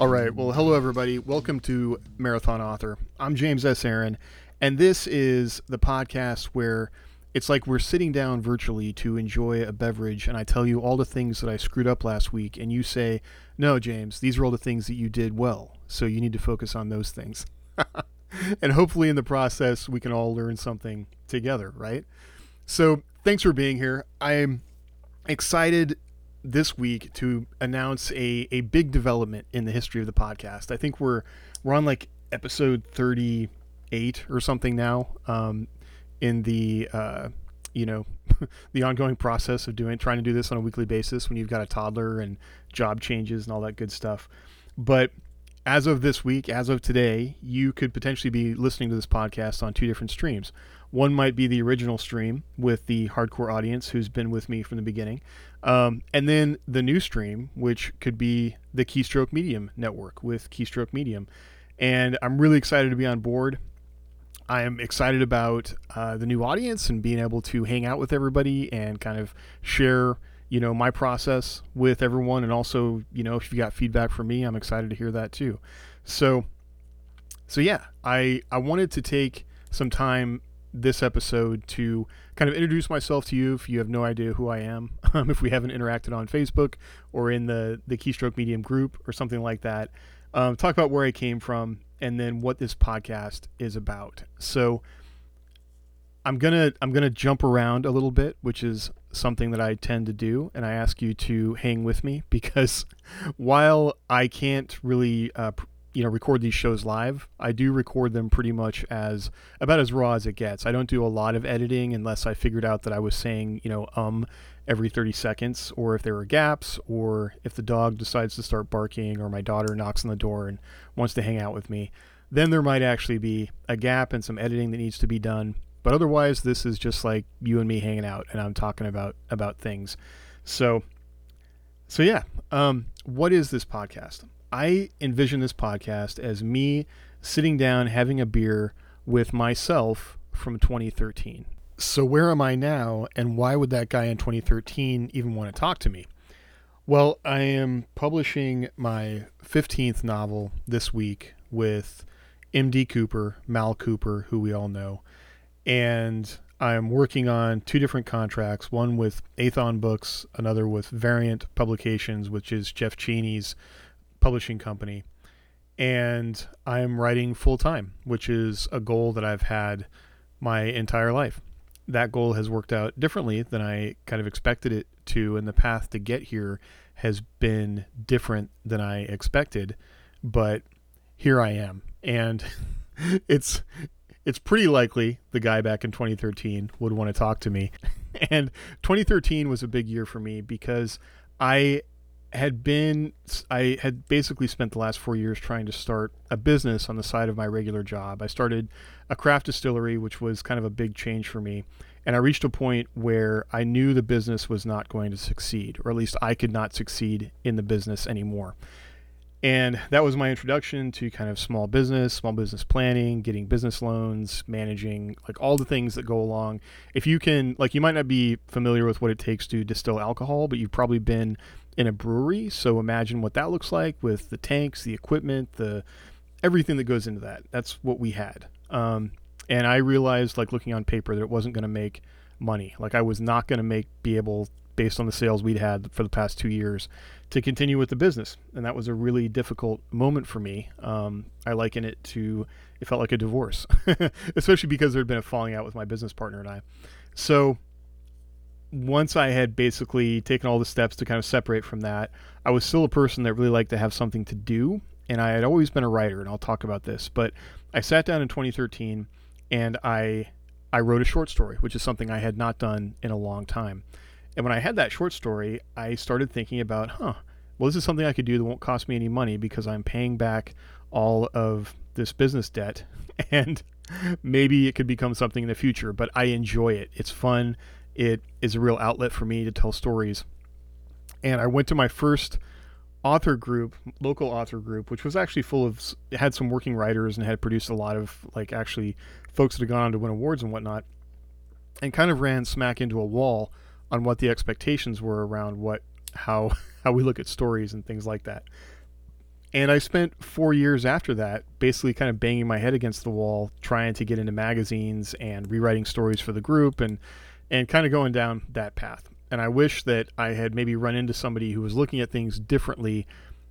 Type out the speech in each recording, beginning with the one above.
All right. Well, hello, everybody. Welcome to Marathon Author. I'm James S. Aaron, and this is the podcast where it's like we're sitting down virtually to enjoy a beverage, and I tell you all the things that I screwed up last week, and you say, No, James, these are all the things that you did well. So you need to focus on those things. and hopefully, in the process, we can all learn something together, right? So, thanks for being here. I'm excited this week to announce a, a big development in the history of the podcast. I think we're we're on like episode 38 or something now um, in the uh, you know the ongoing process of doing trying to do this on a weekly basis when you've got a toddler and job changes and all that good stuff. But as of this week, as of today, you could potentially be listening to this podcast on two different streams. One might be the original stream with the hardcore audience who's been with me from the beginning. Um, and then the new stream, which could be the Keystroke Medium network with Keystroke Medium. And I'm really excited to be on board. I am excited about uh, the new audience and being able to hang out with everybody and kind of share, you know, my process with everyone. And also, you know, if you got feedback from me, I'm excited to hear that too. So, so yeah, I I wanted to take some time this episode to kind of introduce myself to you if you have no idea who I am, um, if we haven't interacted on Facebook or in the, the Keystroke Medium group or something like that. Um, talk about where I came from and then what this podcast is about. So I'm gonna I'm gonna jump around a little bit, which is something that I tend to do, and I ask you to hang with me because while I can't really uh, you know record these shows live. I do record them pretty much as about as raw as it gets. I don't do a lot of editing unless i figured out that i was saying you know um every 30 seconds or if there are gaps or if the dog decides to start barking or my daughter knocks on the door and wants to hang out with me then there might actually be a gap and some editing that needs to be done. But otherwise this is just like you and me hanging out and i'm talking about about things. So so yeah um what is this podcast I envision this podcast as me sitting down having a beer with myself from 2013. So, where am I now, and why would that guy in 2013 even want to talk to me? Well, I am publishing my 15th novel this week with MD Cooper, Mal Cooper, who we all know. And I'm working on two different contracts one with Aethon Books, another with Variant Publications, which is Jeff Chaney's publishing company, and I'm writing full time, which is a goal that I've had my entire life. That goal has worked out differently than I kind of expected it to, and the path to get here has been different than I expected, but here I am. And it's it's pretty likely the guy back in 2013 would want to talk to me. And 2013 was a big year for me because I had been I had basically spent the last four years trying to start a business on the side of my regular job. I started a craft distillery, which was kind of a big change for me. And I reached a point where I knew the business was not going to succeed, or at least I could not succeed in the business anymore. And that was my introduction to kind of small business, small business planning, getting business loans, managing like all the things that go along. If you can, like, you might not be familiar with what it takes to distill alcohol, but you've probably been in a brewery. So imagine what that looks like with the tanks, the equipment, the everything that goes into that. That's what we had. Um, and I realized, like looking on paper, that it wasn't going to make money. Like I was not going to make be able, based on the sales we'd had for the past two years, to continue with the business. And that was a really difficult moment for me. Um, I liken it to it felt like a divorce, especially because there had been a falling out with my business partner and I. So once I had basically taken all the steps to kind of separate from that, I was still a person that really liked to have something to do. And I had always been a writer, and I'll talk about this. But I sat down in 2013 and I I wrote a short story, which is something I had not done in a long time. And when I had that short story, I started thinking about, huh, well, this is something I could do that won't cost me any money because I'm paying back all of this business debt. And maybe it could become something in the future, but I enjoy it. It's fun it is a real outlet for me to tell stories. And I went to my first author group, local author group, which was actually full of had some working writers and had produced a lot of like actually folks that had gone on to win awards and whatnot, and kind of ran smack into a wall on what the expectations were around what how how we look at stories and things like that. And I spent four years after that basically kind of banging my head against the wall, trying to get into magazines and rewriting stories for the group and, and kind of going down that path. And I wish that I had maybe run into somebody who was looking at things differently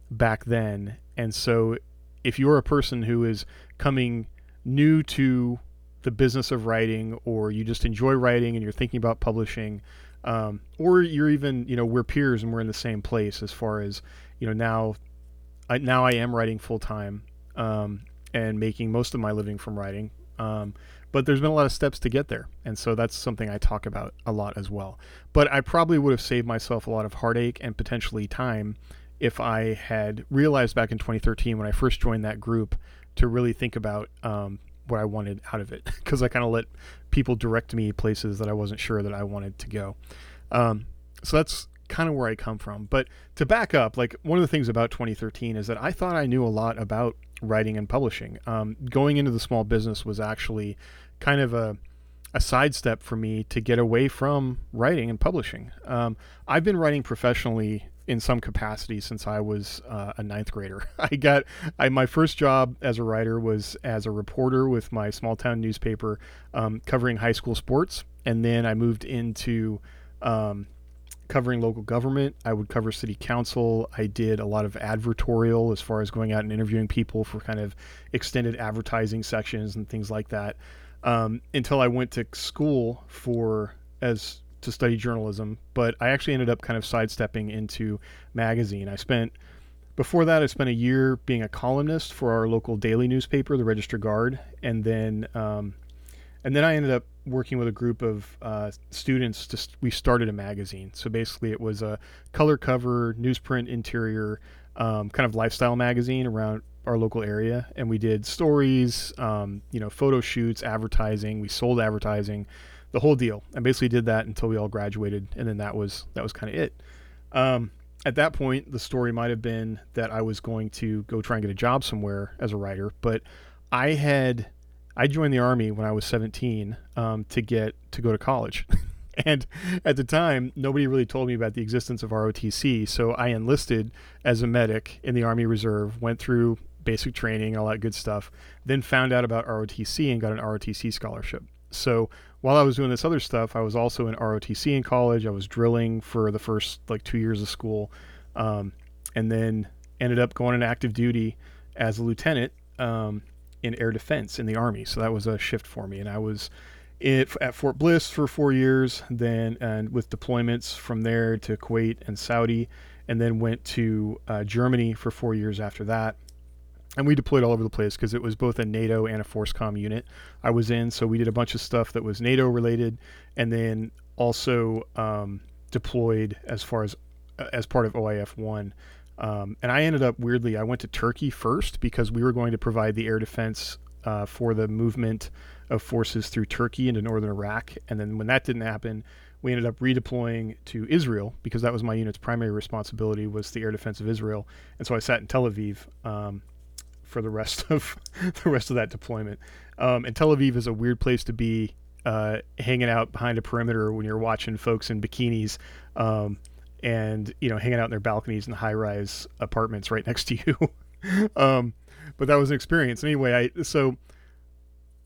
back then. And so if you're a person who is coming new to the business of writing or you just enjoy writing and you're thinking about publishing, um, or you're even, you know, we're peers and we're in the same place as far as, you know, now I, now I am writing full time um, and making most of my living from writing. Um, but there's been a lot of steps to get there, and so that's something I talk about a lot as well. But I probably would have saved myself a lot of heartache and potentially time if I had realized back in 2013 when I first joined that group to really think about um, what I wanted out of it, because I kind of let people direct me places that I wasn't sure that I wanted to go. Um, so that's kind of where I come from. But to back up, like one of the things about 2013 is that I thought I knew a lot about writing and publishing. Um, going into the small business was actually kind of a a sidestep for me to get away from writing and publishing. Um, I've been writing professionally in some capacity since I was uh, a ninth grader. I got I, my first job as a writer was as a reporter with my small town newspaper um, covering high school sports, and then I moved into um, covering local government. I would cover city council. I did a lot of advertorial as far as going out and interviewing people for kind of extended advertising sections and things like that. Um, until I went to school for as to study journalism, but I actually ended up kind of sidestepping into magazine. I spent before that I spent a year being a columnist for our local daily newspaper, the Register Guard, and then um, and then I ended up working with a group of uh, students. We started a magazine. So basically, it was a color cover, newsprint interior, um, kind of lifestyle magazine around our local area, and we did stories, um, you know, photo shoots, advertising. We sold advertising, the whole deal, and basically did that until we all graduated, and then that was that was kind of it. Um, at that point, the story might have been that I was going to go try and get a job somewhere as a writer, but I had I joined the army when I was 17 um, to get to go to college. and at the time, nobody really told me about the existence of ROTC. So I enlisted as a medic in the Army Reserve, went through basic training all that good stuff, then found out about ROTC and got an ROTC scholarship. So while I was doing this other stuff, I was also in ROTC in college. I was drilling for the first like two years of school, um, and then ended up going on active duty as a lieutenant. Um, in air defense in the Army. So that was a shift for me. And I was it, at Fort Bliss for four years, then and with deployments from there to Kuwait and Saudi, and then went to uh, Germany for four years after that. And we deployed all over the place because it was both a NATO and a FORSCOM unit I was in. So we did a bunch of stuff that was NATO related, and then also um, deployed as far as uh, as part of OIF one um, and I ended up weirdly, I went to Turkey first because we were going to provide the air defense uh, for the movement of forces through Turkey into northern Iraq. And then when that didn't happen, we ended up redeploying to Israel because that was my unit's primary responsibility was the air defense of Israel. And so I sat in Tel Aviv um, for the rest of the rest of that deployment. Um, and Tel Aviv is a weird place to be uh, hanging out behind a perimeter when you're watching folks in bikinis. And you know hanging out in their balconies in the high rise apartments right next to you. um, but that was an experience anyway. I so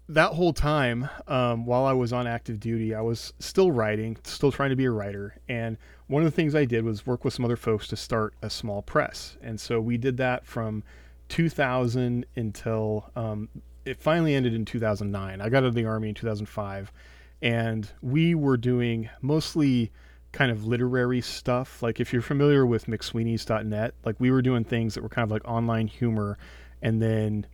that whole time um, while I was on active duty, I was still writing, still trying to be a writer. And one of the things I did was work with some other folks to start a small press. And so we did that from 2000 until um, it finally ended in 2009. I got out of the army in 2005, and we were doing mostly kind of literary stuff. Like if you're familiar with McSweeney's.net, like we were doing things that were kind of like online humor and then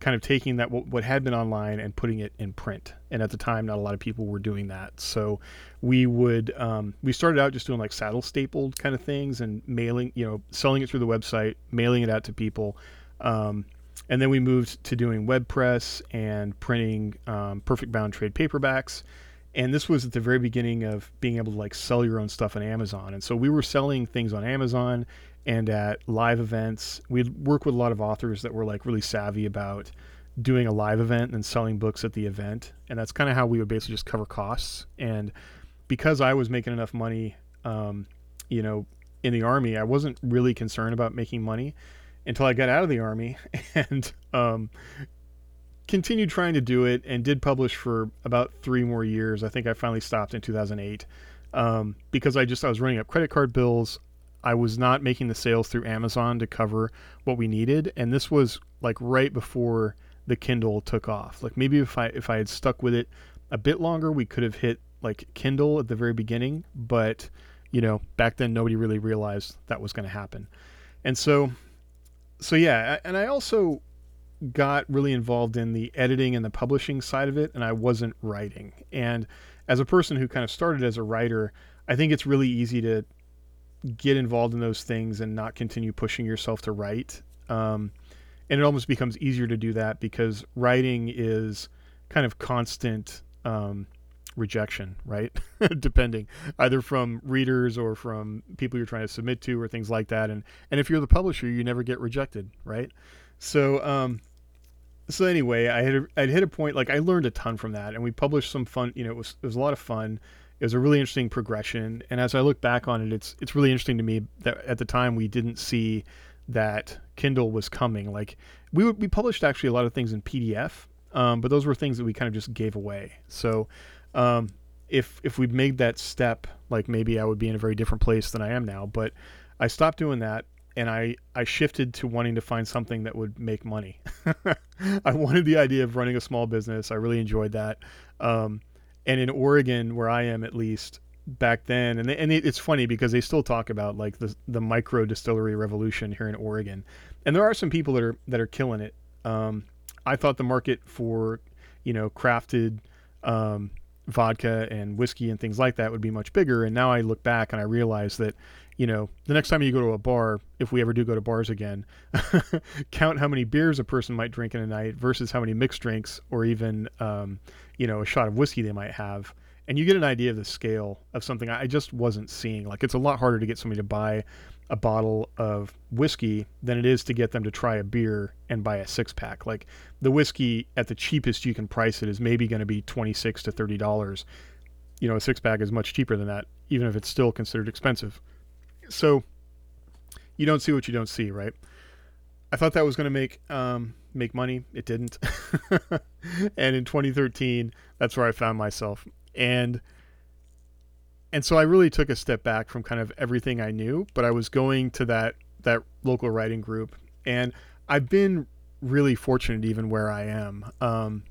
kind of taking that what, what had been online and putting it in print. And at the time, not a lot of people were doing that. So we would um, we started out just doing like saddle stapled kind of things and mailing, you know, selling it through the website, mailing it out to people. Um, and then we moved to doing web press and printing um, perfect bound trade paperbacks and this was at the very beginning of being able to like sell your own stuff on Amazon. And so we were selling things on Amazon and at live events. We'd work with a lot of authors that were like really savvy about doing a live event and selling books at the event. And that's kind of how we would basically just cover costs. And because I was making enough money, um, you know, in the army, I wasn't really concerned about making money. until I got out of the army and um, continued trying to do it and did publish for about three more years. I think I finally stopped in 2008 um, because I just I was running up credit card bills. I was not making the sales through Amazon to cover what we needed, and this was like right before the Kindle took off. Like maybe if I if I had stuck with it a bit longer, we could have hit like Kindle at the very beginning, but you know, back then nobody really realized that was going to happen. And so so yeah, and I also got really involved in the editing and the publishing side of it, and I wasn't writing. And as a person who kind of started as a writer, I think it's really easy to get involved in those things and not continue pushing yourself to write. Um, and it almost becomes easier to do that because writing is kind of constant um, rejection, right? Depending either from readers or from people you're trying to submit to or things like that. And and if you're the publisher, you never get rejected, right? So um, so anyway, I had I'd hit a point like I learned a ton from that, and we published some fun. You know, it was it was a lot of fun. It was a really interesting progression, and as I look back on it, it's it's really interesting to me that at the time we didn't see that Kindle was coming. Like we we published actually a lot of things in PDF, um, but those were things that we kind of just gave away. So um, if if we'd made that step, like maybe I would be in a very different place than I am now. But I stopped doing that, and I I shifted to wanting to find something that would make money. I wanted the idea of running a small business. I really enjoyed that. Um, and in Oregon, where I am at least back then, and they, and it's funny because they still talk about like the the micro distillery revolution here in Oregon, and there are some people that are that are killing it. Um, I thought the market for you know crafted um, vodka and whiskey and things like that would be much bigger. And now I look back and I realize that, you know, the next time you go to a bar, if we ever do go to bars again, count how many beers a person might drink in a night versus how many mixed drinks or even, um, you know, a shot of whiskey they might have. And you get an idea of the scale of something I just wasn't seeing. Like it's a lot harder to get somebody to buy a bottle of whiskey than it is to get them to try a beer and buy a six pack. Like the whiskey at the cheapest you can price it is maybe going to be 26 to 30 dollars. You know, a six pack is much cheaper than that, even if it's still considered expensive. So you don't see what you don't see, right? I thought that was going to make um, make money. It didn't. and in 2013, that's where I found myself. And and so I really took a step back from kind of everything I knew, but I was going to that that local writing group, and I've been really fortunate even where I am um,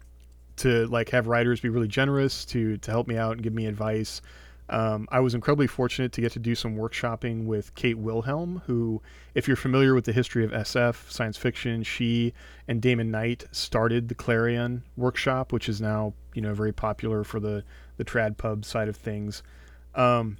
to like have writers be really generous to to help me out and give me advice. Um, I was incredibly fortunate to get to do some workshopping with Kate Wilhelm, who, if you're familiar with the history of SF, science fiction, she and Damon Knight started the Clarion workshop, which is now you know very popular for the the trad pub side of things. Um,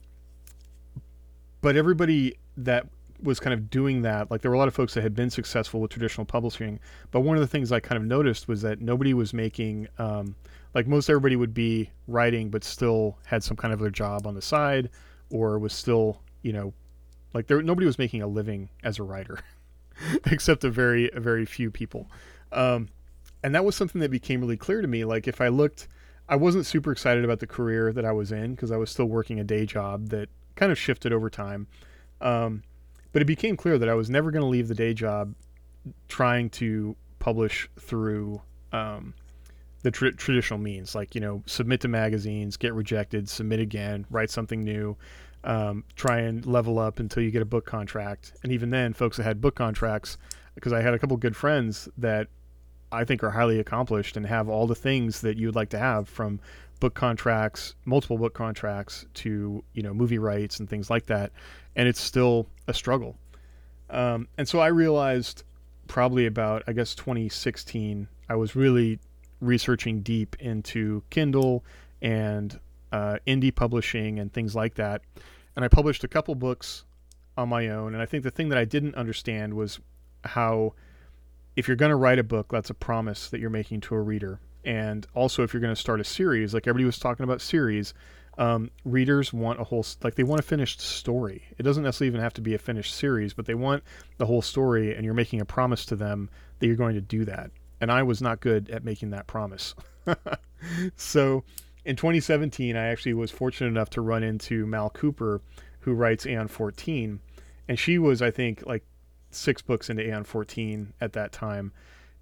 but everybody that was kind of doing that, like there were a lot of folks that had been successful with traditional publishing. But one of the things I kind of noticed was that nobody was making, um, like most everybody would be writing, but still had some kind of their job on the side, or was still, you know, like there nobody was making a living as a writer, except a very a very few people. Um, and that was something that became really clear to me. Like if I looked I wasn't super excited about the career that I was in because I was still working a day job that kind of shifted over time. Um, but it became clear that I was never going to leave the day job trying to publish through um, the tr- traditional means, like, you know, submit to magazines, get rejected, submit again, write something new, um, try and level up until you get a book contract. And even then, folks that had book contracts, because I had a couple good friends that I think are highly accomplished and have all the things that you would like to have from book contracts, multiple book contracts to you know movie rights and things like that, and it's still a struggle. Um, and so I realized probably about I guess 2016 I was really researching deep into Kindle and uh, indie publishing and things like that, and I published a couple books on my own. And I think the thing that I didn't understand was how if you're going to write a book, that's a promise that you're making to a reader. And also, if you're going to start a series, like everybody was talking about series, um, readers want a whole like they want a finished story. It doesn't necessarily even have to be a finished series, but they want the whole story, and you're making a promise to them that you're going to do that. And I was not good at making that promise. so, in 2017, I actually was fortunate enough to run into Mal Cooper, who writes Aeon 14, and she was, I think, like six books into Aeon 14 at that time,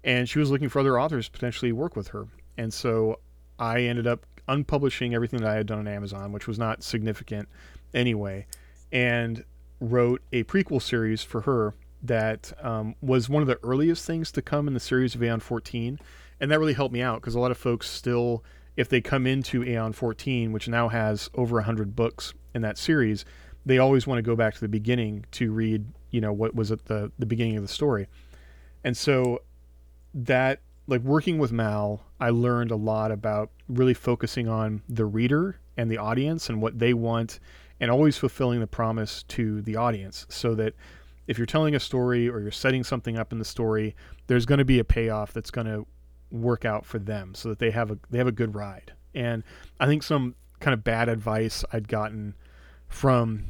and she was looking for other authors to potentially work with her. And so I ended up unpublishing everything that I had done on Amazon, which was not significant anyway, and wrote a prequel series for her that um, was one of the earliest things to come in the series of Aeon 14. And that really helped me out because a lot of folks still, if they come into Aeon 14, which now has over 100 books in that series, they always want to go back to the beginning to read, you know, what was at the, the beginning of the story. And so that, like working with Mal, I learned a lot about really focusing on the reader and the audience and what they want and always fulfilling the promise to the audience so that if you're telling a story or you're setting something up in the story, there's going to be a payoff that's going to work out for them so that they have a they have a good ride. And I think some kind of bad advice I'd gotten from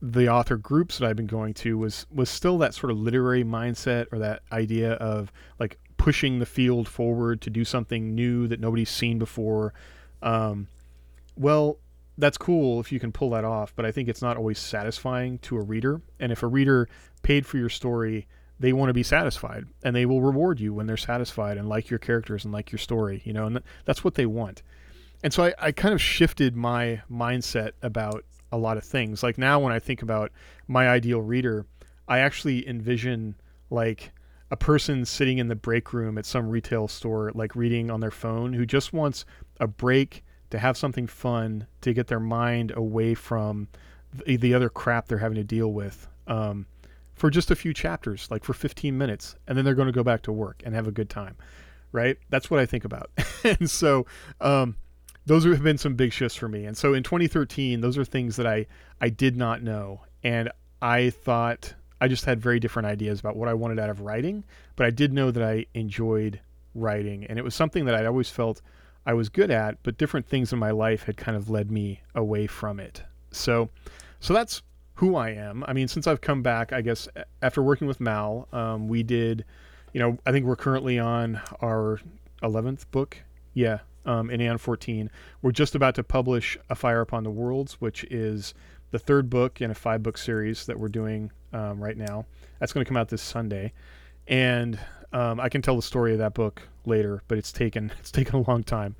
the author groups that I've been going to was was still that sort of literary mindset or that idea of like pushing the field forward to do something new that nobody's seen before. Um, well, that's cool if you can pull that off, but I think it's not always satisfying to a reader. And if a reader paid for your story, they want to be satisfied and they will reward you when they're satisfied and like your characters and like your story, you know, and that's what they want. And so I, I kind of shifted my mindset about a lot of things. Like now, when I think about my ideal reader, I actually envision like a person sitting in the break room at some retail store, like reading on their phone, who just wants a break to have something fun to get their mind away from the, the other crap they're having to deal with um, for just a few chapters, like for 15 minutes, and then they're going to go back to work and have a good time, right? That's what I think about. and so um, those have been some big shifts for me. And so in 2013, those are things that I I did not know, and I thought I just had very different ideas about what I wanted out of writing, but I did know that I enjoyed writing, and it was something that I'd always felt I was good at, but different things in my life had kind of led me away from it. So, so that's who I am. I mean, since I've come back, I guess after working with Mal, um, we did, you know, I think we're currently on our 11th book. Yeah, um, in Aeon 14. We're just about to publish A Fire Upon the Worlds, which is the third book in a five book series that we're doing um, right now. That's going to come out this Sunday. And um, I can tell the story of that book later, but it's taken it's taken a long time.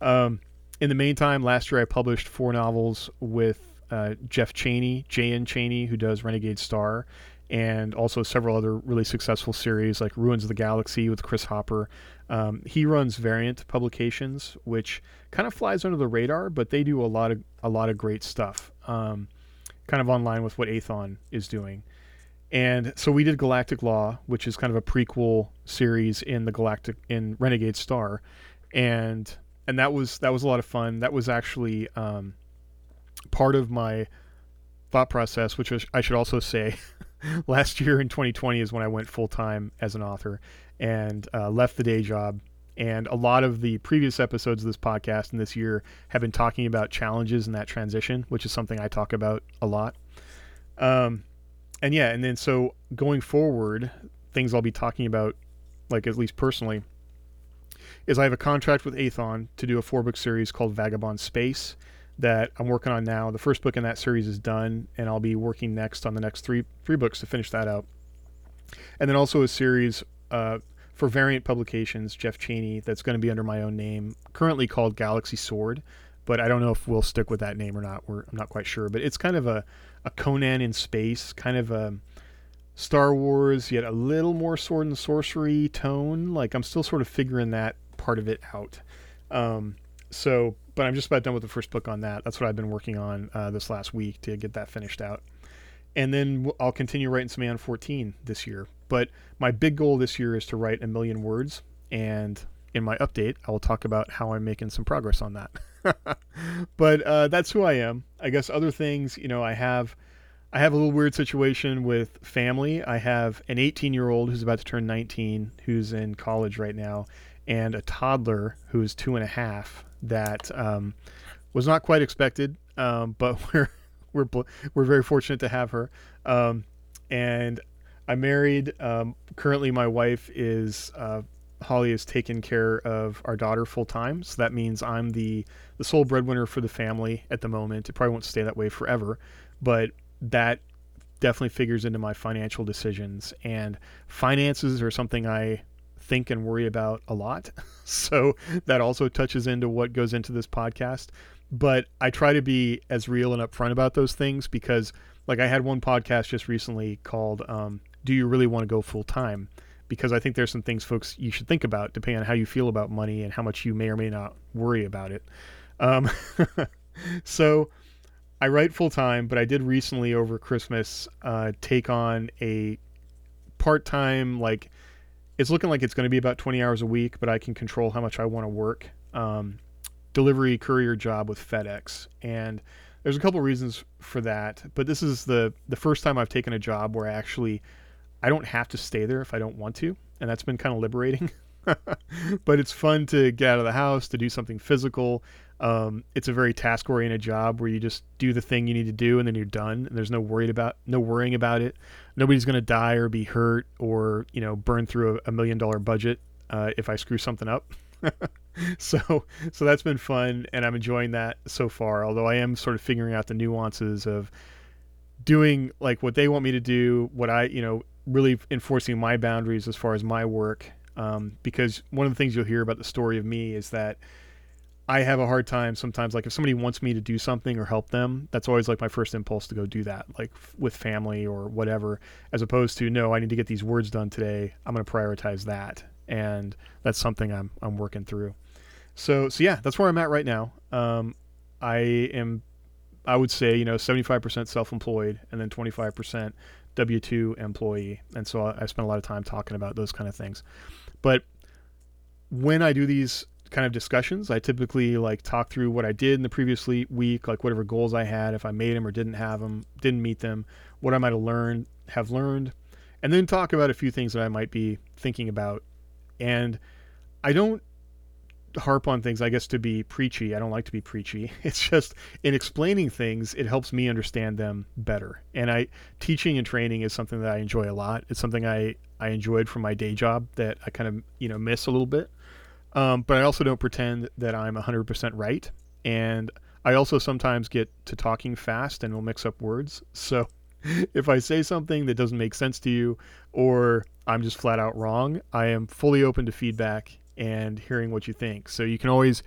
Um, in the meantime, last year I published four novels with uh, Jeff Chaney, J.N. Chaney, who does Renegade Star, and also several other really successful series like Ruins of the Galaxy with Chris Hopper. Um, he runs Variant Publications, which kind of flies under the radar, but they do a lot of a lot of great stuff, um, kind of online with what Aethon is doing. And so we did Galactic Law, which is kind of a prequel series in the Galactic in Renegade Star, and and that was that was a lot of fun. That was actually um, part of my thought process, which was, I should also say, last year in 2020 is when I went full time as an author and uh, left the day job. And a lot of the previous episodes of this podcast and this year have been talking about challenges in that transition, which is something I talk about a lot. Um, and yeah, and then so going forward, things I'll be talking about, like at least personally, is I have a contract with Aethon to do a four book series called Vagabond Space that I'm working on now. The first book in that series is done, and I'll be working next on the next three three books to finish that out. And then also a series uh, for Variant Publications, Jeff Chaney, that's going to be under my own name, currently called Galaxy Sword, but I don't know if we'll stick with that name or not. We're, I'm not quite sure, but it's kind of a a Conan in space, kind of a Star Wars, yet a little more sword and sorcery tone. Like I'm still sort of figuring that part of it out. Um, so, but I'm just about done with the first book on that. That's what I've been working on uh, this last week to get that finished out. And then I'll continue writing some Aeon 14 this year. But my big goal this year is to write a million words. And in my update, I will talk about how I'm making some progress on that. but uh, that's who I am. I guess other things, you know, I have. I have a little weird situation with family. I have an 18 year old who's about to turn 19, who's in college right now, and a toddler who is two and a half that um, was not quite expected, um, but we're we're we're very fortunate to have her. Um, and I'm married. Um, currently, my wife is uh, Holly is taking care of our daughter full time, so that means I'm the the sole breadwinner for the family at the moment. It probably won't stay that way forever, but that definitely figures into my financial decisions. And finances are something I think and worry about a lot. so that also touches into what goes into this podcast. But I try to be as real and upfront about those things because, like, I had one podcast just recently called um, Do You Really Want to Go Full Time? Because I think there's some things, folks, you should think about depending on how you feel about money and how much you may or may not worry about it. Um, so I write full time, but I did recently over Christmas uh, take on a part time, like, it's looking like it's going to be about 20 hours a week, but I can control how much I want to work. Um, delivery courier job with FedEx, and there's a couple reasons for that. But this is the the first time I've taken a job where I actually I don't have to stay there if I don't want to, and that's been kind of liberating. but it's fun to get out of the house to do something physical. Um, it's a very task oriented job where you just do the thing you need to do and then you're done. And there's no worried about no worrying about it. Nobody's going to die or be hurt or you know burn through a, a million dollar budget uh, if I screw something up. so so that's been fun and I'm enjoying that so far. Although I am sort of figuring out the nuances of doing like what they want me to do, what I you know really enforcing my boundaries as far as my work um, because one of the things you'll hear about the story of me is that I have a hard time sometimes. Like if somebody wants me to do something or help them, that's always like my first impulse to go do that, like f- with family or whatever, as opposed to no, I need to get these words done today. I'm going to prioritize that, and that's something I'm I'm working through. So so yeah, that's where I'm at right now. Um, I am, I would say you know 75% self-employed and then 25% W2 employee, and so I, spend a lot of time talking about those kind of things. But when I do these kind of discussions, I typically like talk through what I did in the previous week, like whatever goals I had, if I made them or didn't have them, didn't meet them, what I might have learned, have learned, and then talk about a few things that I might be thinking about. And I don't harp on things, I guess, to be preachy. I don't like to be preachy. It's just in explaining things, it helps me understand them better. And I teaching and training is something that I enjoy a lot. It's something I I enjoyed from my day job that I kind of you know miss a little bit. Um, but I also don't pretend that I'm 100% right. And I also sometimes get to talking fast and will mix up words. So if I say something that doesn't make sense to you or I'm just flat out wrong, I am fully open to feedback and hearing what you think. So you can always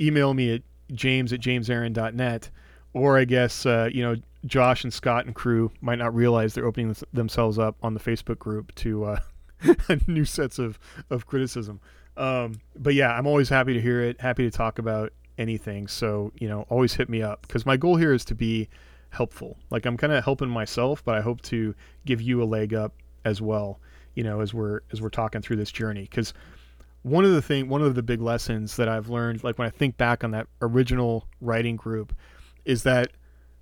email me at james at jamesaaron.net or I guess, uh, you know, Josh and Scott and crew might not realize they're opening themselves up on the Facebook group to uh, new sets of, of criticism. Um, but yeah, I'm always happy to hear it, happy to talk about anything. So, you know, always hit me up because my goal here is to be helpful. Like I'm kind of helping myself, but I hope to give you a leg up as well, you know, as we're as we're talking through this journey cuz one of the thing one of the big lessons that I've learned like when I think back on that original writing group is that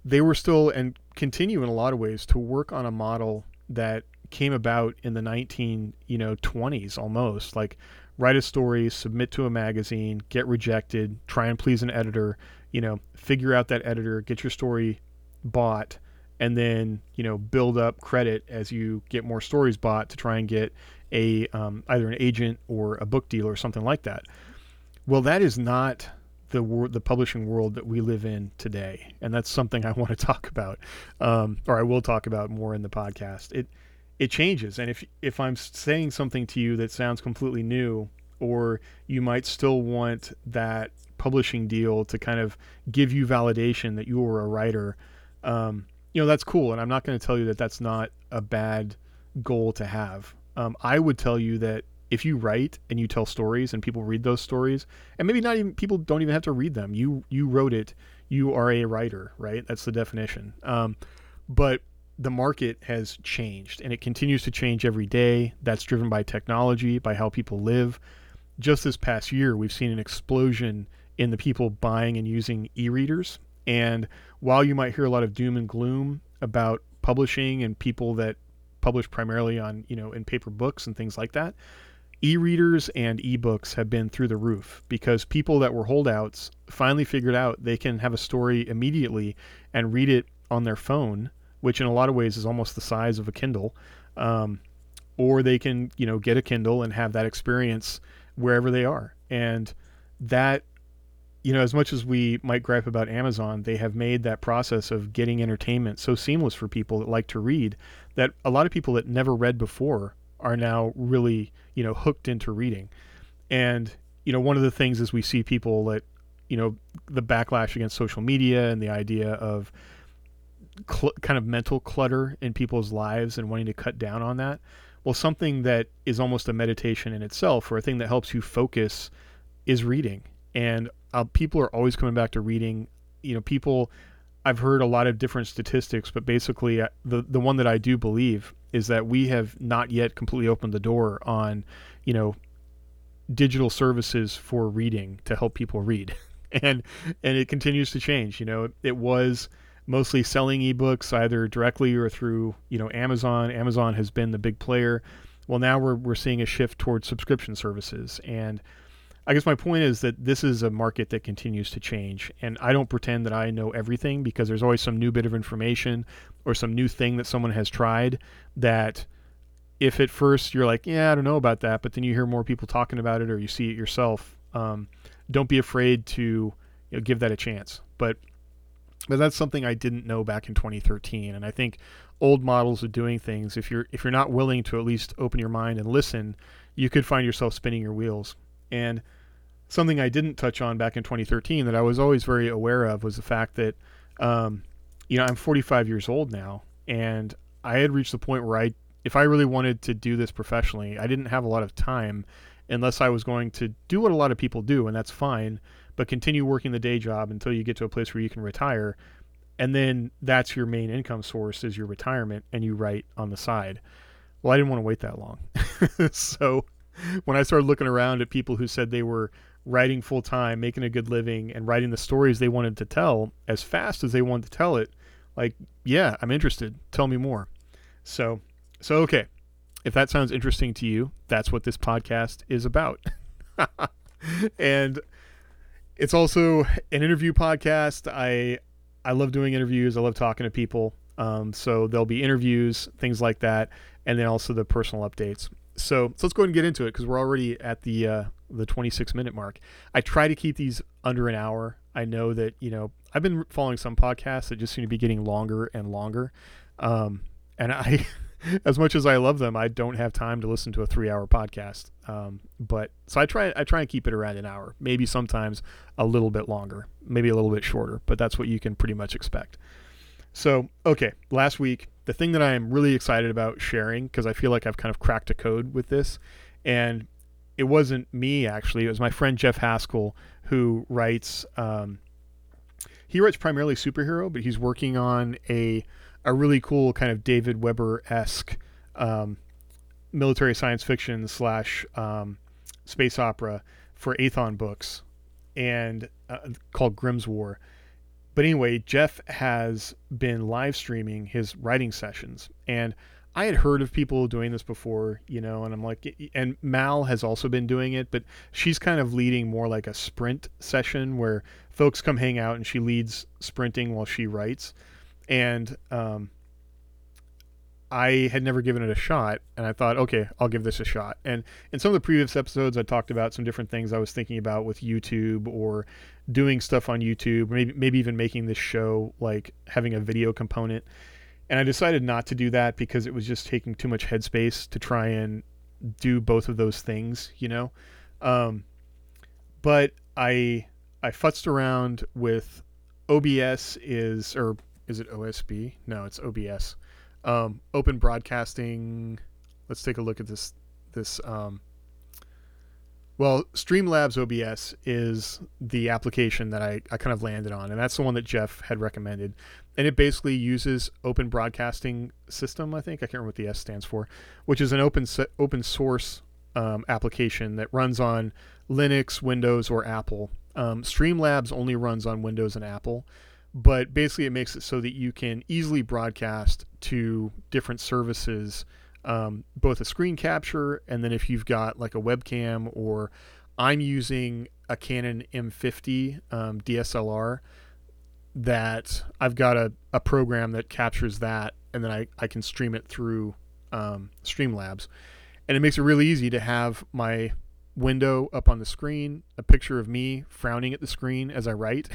they were still and continue in a lot of ways to work on a model that came about in the 19 you know 20s almost. Like write a story, submit to a magazine, get rejected, try and please an editor, you know, figure out that editor, get your story bought, and then you know build up credit as you get more stories bought to try and get a um, either an agent or a book deal or something like that. Well, that is not the wor- the publishing world that we live in today, and that's something I want to talk about, um, or I will talk about more in the podcast. It it changes. And if if I'm saying something to you that sounds completely new, or you might still want that publishing deal to kind of give you validation that you are a writer, um, you know that's cool. And I'm not going to tell you that that's not a bad goal to have. Um, I would tell you that if you write and you tell stories and people read those stories, and maybe not even people don't even have to read them. You you wrote it. You are a writer, right? That's the definition. Um, but the market has changed and it continues to change every day. That's driven by technology, by how people live. Just this past year, we've seen an explosion in the people buying and using e readers. And while you might hear a lot of doom and gloom about publishing and people that publish primarily on, you know, in paper books and things like that, e-readers and e-books have been through the roof because people that were holdouts finally figured out they can have a story immediately and read it on their phone which in a lot of ways is almost the size of a Kindle. Um, or they can, you know, get a Kindle and have that experience wherever they are. And that you know, as much as we might gripe about Amazon, they have made that process of getting entertainment so seamless for people that like to read that a lot of people that never read before are now really, you know, hooked into reading. And, you know, one of the things is we see people that, you know, the backlash against social media and the idea of cl- kind of mental clutter in people's lives and wanting to cut down on that. Well, something that is almost a meditation in itself or a thing that helps you focus is reading. And uh, people are always coming back to reading. You know, people. I've heard a lot of different statistics, but basically, uh, the the one that I do believe is that we have not yet completely opened the door on, you know, digital services for reading to help people read, and and it continues to change. You know, it was mostly selling ebooks either directly or through you know Amazon. Amazon has been the big player. Well, now we're we're seeing a shift towards subscription services and I guess my point is that this is a market that continues to change, and I don't pretend that I know everything because there's always some new bit of information or some new thing that someone has tried that if at first you're like, yeah, I don't know about that, but then you hear more people talking about it or you see it yourself, um, don't be afraid to you know, give that a chance. But but that's something I didn't know back in 2013, and I think old models of doing things, if you're if you're not willing to at least open your mind and listen, you could find yourself spinning your wheels. And something I didn't touch on back in 2013 that I was always very aware of was the fact that, um, you know, I'm 45 years old now, and I had reached the point where I, if I really wanted to do this professionally, I didn't have a lot of time unless I was going to do what a lot of people do, and that's fine, but continue working the day job until you get to a place where you can retire. And then that's your main income source is your retirement, and you write on the side. Well, I didn't want to wait that long. so when I started looking around at people who said they were writing full time, making a good living, and writing the stories they wanted to tell as fast as they wanted to tell it, like, yeah, I'm interested. Tell me more. So, so okay. If that sounds interesting to you, that's what this podcast is about. and it's also an interview podcast. I I love doing interviews. I love talking to people. Um, so there'll be interviews, things like that, and then also the personal updates. So, so let's go ahead and get into it because we're already at the uh, the 26 minute mark. I try to keep these under an hour. I know that you know I've been following some podcasts that just seem to be getting longer and longer, um, and I, as much as I love them, I don't have time to listen to a three hour podcast. Um, but so I try I try and keep it around an hour, maybe sometimes a little bit longer, maybe a little bit shorter, but that's what you can pretty much expect. So okay, last week the thing that I am really excited about sharing because I feel like I've kind of cracked a code with this, and it wasn't me actually. It was my friend Jeff Haskell who writes. Um, he writes primarily superhero, but he's working on a a really cool kind of David Weber esque um, military science fiction slash um, space opera for Aethon Books, and uh, called Grimm's War. But anyway, Jeff has been live streaming his writing sessions, and I had heard of people doing this before, you know, and I'm like, and Mal has also been doing it, but she's kind of leading more like a sprint session where folks come hang out and she leads sprinting while she writes. And um, I had never given it a shot, and I thought, okay, I'll give this a shot. And in some of the previous episodes, I talked about some different things I was thinking about with YouTube or doing stuff on YouTube, maybe maybe even making this show like having a video component and I decided not to do that because it was just taking too much headspace to try and do both of those things, you know. Um, but I I futzed around with OBS is or is it OSB? No, it's OBS. Um, open broadcasting. Let's take a look at this this um, well, Streamlabs OBS is the application that I, I kind of landed on, and that's the one that Jeff had recommended. And it basically uses Open Broadcasting System, I think. I can't remember what the S stands for, which is an open open source um, application that runs on Linux, Windows, or Apple. Um, Streamlabs only runs on Windows and Apple, but basically it makes it so that you can easily broadcast to different services um, both a screen capture and then if you've got like a webcam or I'm using a Canon M50 um, DSLR that I've got a, a program that captures that and then I, I can stream it through um, Streamlabs. And it makes it really easy to have my window up on the screen, a picture of me frowning at the screen as I write.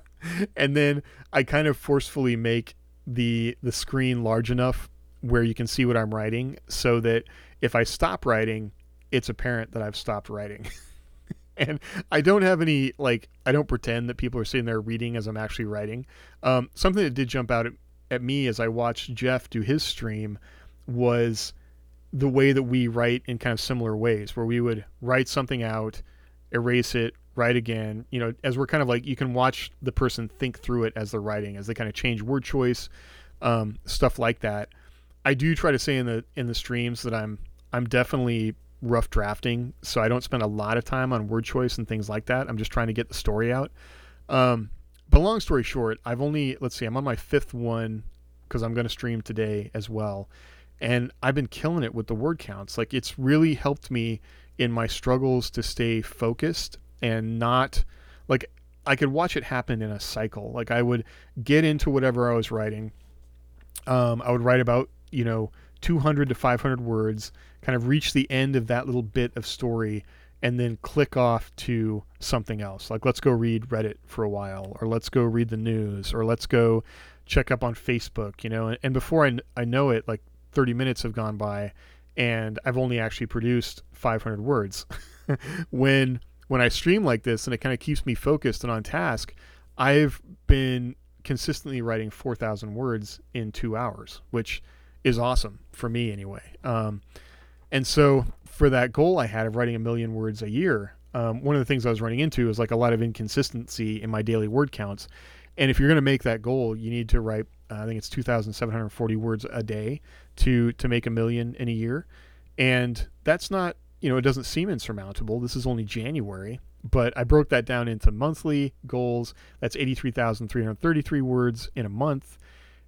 and then I kind of forcefully make the the screen large enough where you can see what I'm writing so that if I stop writing, it's apparent that I've stopped writing. and I don't have any like I don't pretend that people are sitting there reading as I'm actually writing. Um, something that did jump out at, at me as I watched Jeff do his stream was the way that we write in kind of similar ways, where we would write something out, erase it, write again. You know, as we're kind of like you can watch the person think through it as they're writing, as they kind of change word choice, um, stuff like that. I do try to say in the in the streams that I'm I'm definitely rough drafting, so I don't spend a lot of time on word choice and things like that. I'm just trying to get the story out. Um, but long story short, I've only let's see, I'm on my fifth one because I'm going to stream today as well and I've been killing it with the word counts. Like it's really helped me in my struggles to stay focused and not like I could watch it happen in a cycle. Like I would get into whatever I was writing. Um, I would write about you know 200 to 500 words, kind of reach the end of that little bit of story, and then click off to something else. Like let's go read Reddit for a while, or let's go read the news, or let's go check up on Facebook. You know, and, and before I, I know it, like 30 minutes have gone by and I've only actually produced 500 words. when when I stream like this and it kind of keeps me focused and on task, I've been consistently writing 4,000 words in two hours, which is awesome for me anyway. Um, and so for that goal I had of writing a million words a year, um, one of the things I was running into is like a lot of inconsistency in my daily word counts. And if you're going to make that goal, you need to write, uh, I think it's 2,740 words a day to to make a million in a year, and that's not you know it doesn't seem insurmountable. This is only January, but I broke that down into monthly goals. That's 83,333 words in a month,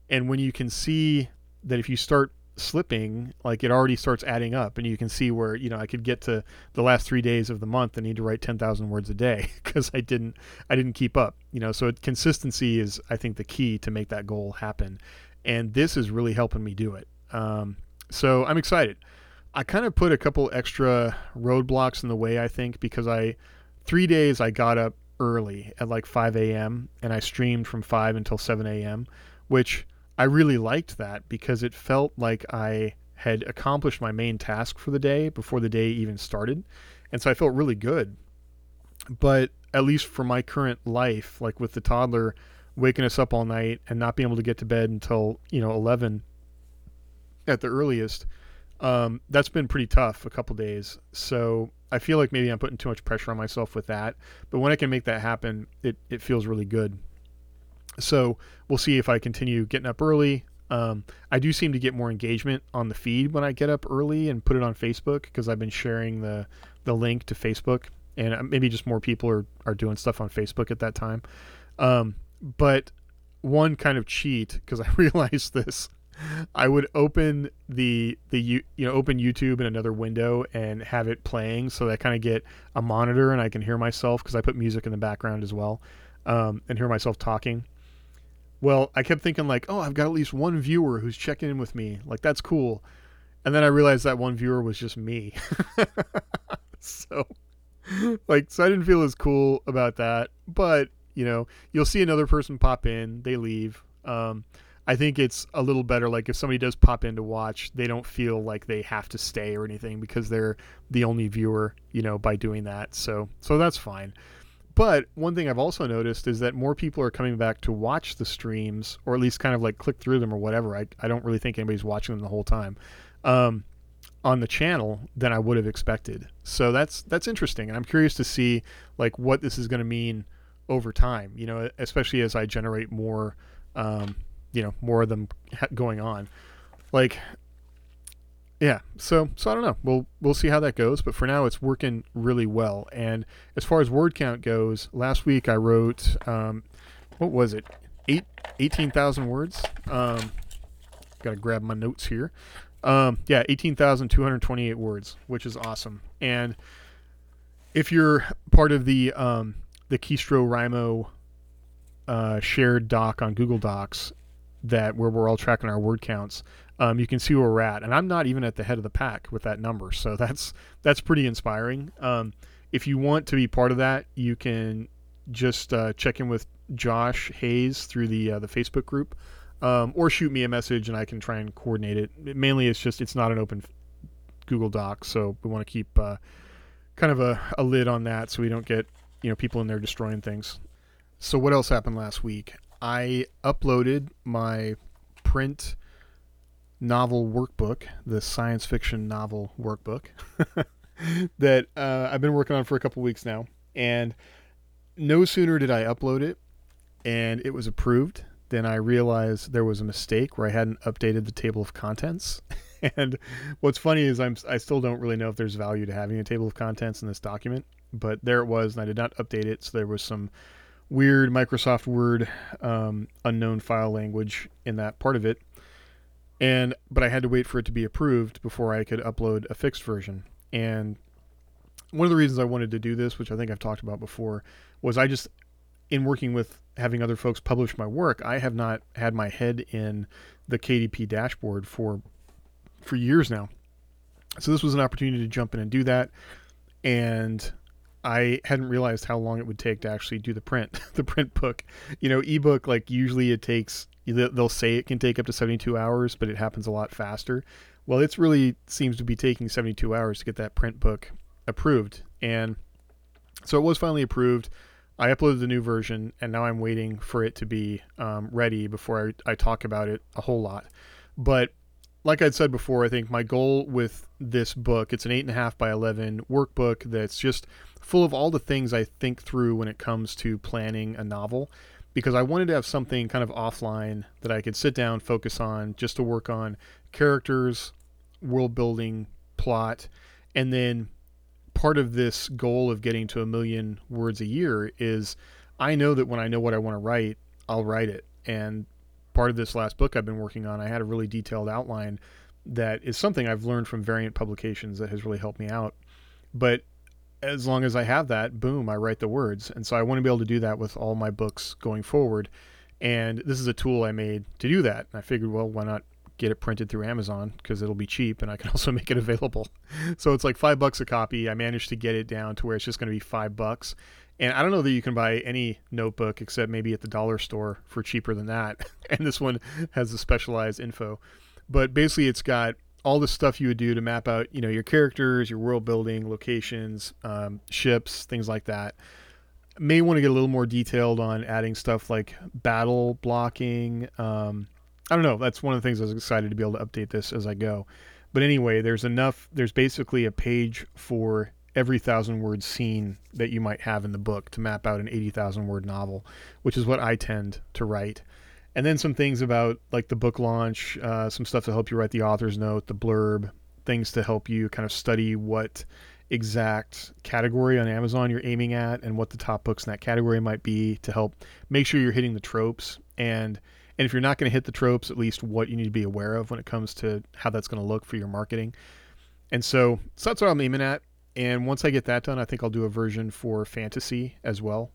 and when you can see that if you start slipping like it already starts adding up and you can see where you know i could get to the last three days of the month and need to write 10000 words a day because i didn't i didn't keep up you know? So it, consistency is i think the key to make that goal happen. And this is really helping me do it um, so I'm excited. I kind of put a couple extra roadblocks in the way, I think, because I three days I got up early at like 5 a.m. and I streamed from 5 until 7 a.m., which I really liked that because it felt like I had accomplished my main task for the day before the day even started. And so I felt really good. But at least for my current life, like with the toddler waking us up all night and not being able to get to bed until, you know, 11 at the earliest. Um, that's been pretty tough a couple days. So I feel like maybe I'm putting too much pressure on myself with that. But when I can make that happen, it, it feels really good. So we'll see if I continue getting up early. Um, I do seem to get more engagement on the feed when I get up early and put it on Facebook because I've been sharing the, the link to Facebook. And uh, maybe just more people are, are doing stuff on Facebook at that time. Um, but one kind of cheat, because I realized this I would open the the you know open YouTube in another window and have it playing, so that I kind of get a monitor and I can hear myself because I put music in the background as well, um, and hear myself talking. Well, I kept thinking like, oh, I've got at least one viewer who's checking in with me. Like that's cool, and then I realized that one viewer was just me. so, like, so I didn't feel as cool about that. But you know, you'll see another person pop in, they leave. Um, I think it's a little better. Like if somebody does pop in to watch, they don't feel like they have to stay or anything because they're the only viewer, you know, by doing that. So so that's fine. But one thing I've also noticed is that more people are coming back to watch the streams, or at least kind of like click through them or whatever. I, I don't really think anybody's watching them the whole time um, on the channel than I would have expected. So that's that's interesting, and I'm curious to see like what this is going to mean over time. You know, especially as I generate more um, you know more of them going on. Like yeah so so i don't know. We'll we'll see how that goes but for now it's working really well. And as far as word count goes last week i wrote um, what was it? Eight 18000 words? Um, gotta grab my notes here. Um, yeah 18228 words which is awesome. And if you're part of the um, the keystro rimo uh, shared doc on google docs that where we're all tracking our word counts, um, you can see where we're at. And I'm not even at the head of the pack with that number, so that's that's pretty inspiring. Um, if you want to be part of that, you can just uh, check in with Josh Hayes through the uh, the Facebook group, um, or shoot me a message and I can try and coordinate it. Mainly, it's just it's not an open Google Doc, so we want to keep uh, kind of a, a lid on that so we don't get you know people in there destroying things. So what else happened last week? I uploaded my print novel workbook, the science fiction novel workbook that uh, I've been working on for a couple weeks now, and no sooner did I upload it and it was approved than I realized there was a mistake where I hadn't updated the table of contents. and what's funny is I'm I still don't really know if there's value to having a table of contents in this document, but there it was, and I did not update it, so there was some weird Microsoft Word um, unknown file language in that part of it. And but I had to wait for it to be approved before I could upload a fixed version. And one of the reasons I wanted to do this, which I think I've talked about before, was I just in working with having other folks publish my work, I have not had my head in the KDP dashboard for for years now. So this was an opportunity to jump in and do that. And I hadn't realized how long it would take to actually do the print, the print book. You know, ebook like usually it takes they'll say it can take up to 72 hours, but it happens a lot faster. Well, it's really seems to be taking 72 hours to get that print book approved. And so it was finally approved. I uploaded the new version, and now I'm waiting for it to be um, ready before I, I talk about it a whole lot. But like I'd said before, I think my goal with this book, it's an 8.5 by 11 workbook that's just full of all the things I think through when it comes to planning a novel. Because I wanted to have something kind of offline that I could sit down, focus on, just to work on characters, world building, plot, and then part of this goal of getting to a million words a year is I know that when I know what I want to write, I'll write it. And part of this last book I've been working on, I had a really detailed outline that is something I've learned from variant publications that has really helped me out. But as long as I have that, boom, I write the words. And so I want to be able to do that with all my books going forward. And this is a tool I made to do that. And I figured, well, why not get it printed through Amazon because it'll be cheap and I can also make it available. So it's like five bucks a copy. I managed to get it down to where it's just going to be five bucks. And I don't know that you can buy any notebook except maybe at the dollar store for cheaper than that. and this one has the specialized info. But basically, it's got all the stuff you would do to map out, you know, your characters, your world building, locations, um, ships, things like that. May want to get a little more detailed on adding stuff like battle blocking. Um, I don't know. That's one of the things I was excited to be able to update this as I go. But anyway, there's enough. There's basically a page for every thousand word scene that you might have in the book to map out an 80,000 word novel, which is what I tend to write. And then some things about like the book launch, uh, some stuff to help you write the author's note, the blurb, things to help you kind of study what exact category on Amazon you're aiming at and what the top books in that category might be to help make sure you're hitting the tropes. And and if you're not going to hit the tropes at least what you need to be aware of when it comes to how that's going to look for your marketing. And so, so that's what I'm aiming at and once I get that done, I think I'll do a version for fantasy as well.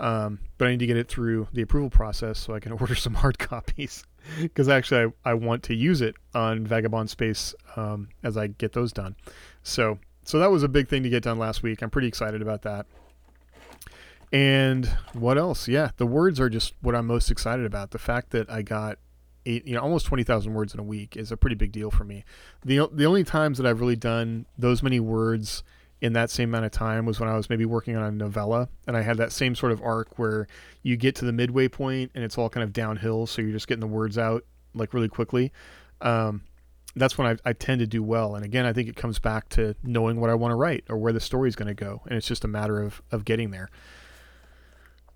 Um, but I need to get it through the approval process so I can order some hard copies because actually I, I want to use it on Vagabond Space um, as I get those done. So so that was a big thing to get done last week. I'm pretty excited about that. And what else? Yeah, the words are just what I'm most excited about. The fact that I got eight, you know, almost 20,000 words in a week is a pretty big deal for me. The, the only times that I've really done those many words in that same amount of time was when I was maybe working on a novella and I had that same sort of arc where you get to the midway point and it's all kind of downhill. So you're just getting the words out like really quickly. Um, that's when I, I, tend to do well. And again, I think it comes back to knowing what I want to write or where the story is going to go. And it's just a matter of, of getting there.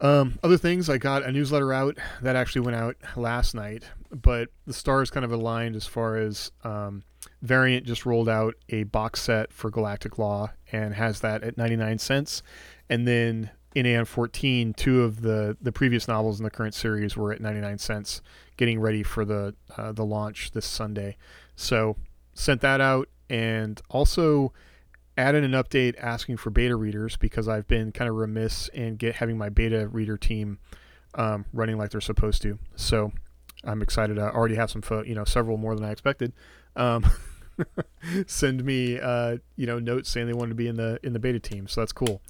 Um, other things, I got a newsletter out that actually went out last night, but the stars kind of aligned as far as um, Variant just rolled out a box set for Galactic Law and has that at 99 cents. And then in Aeon 14, two of the, the previous novels in the current series were at 99 cents, getting ready for the uh, the launch this Sunday. So sent that out, and also added an update asking for beta readers because I've been kind of remiss in get having my beta reader team um, running like they're supposed to. So I'm excited. I already have some, fo- you know, several more than I expected. Um, send me, uh, you know, notes saying they wanted to be in the in the beta team. So that's cool.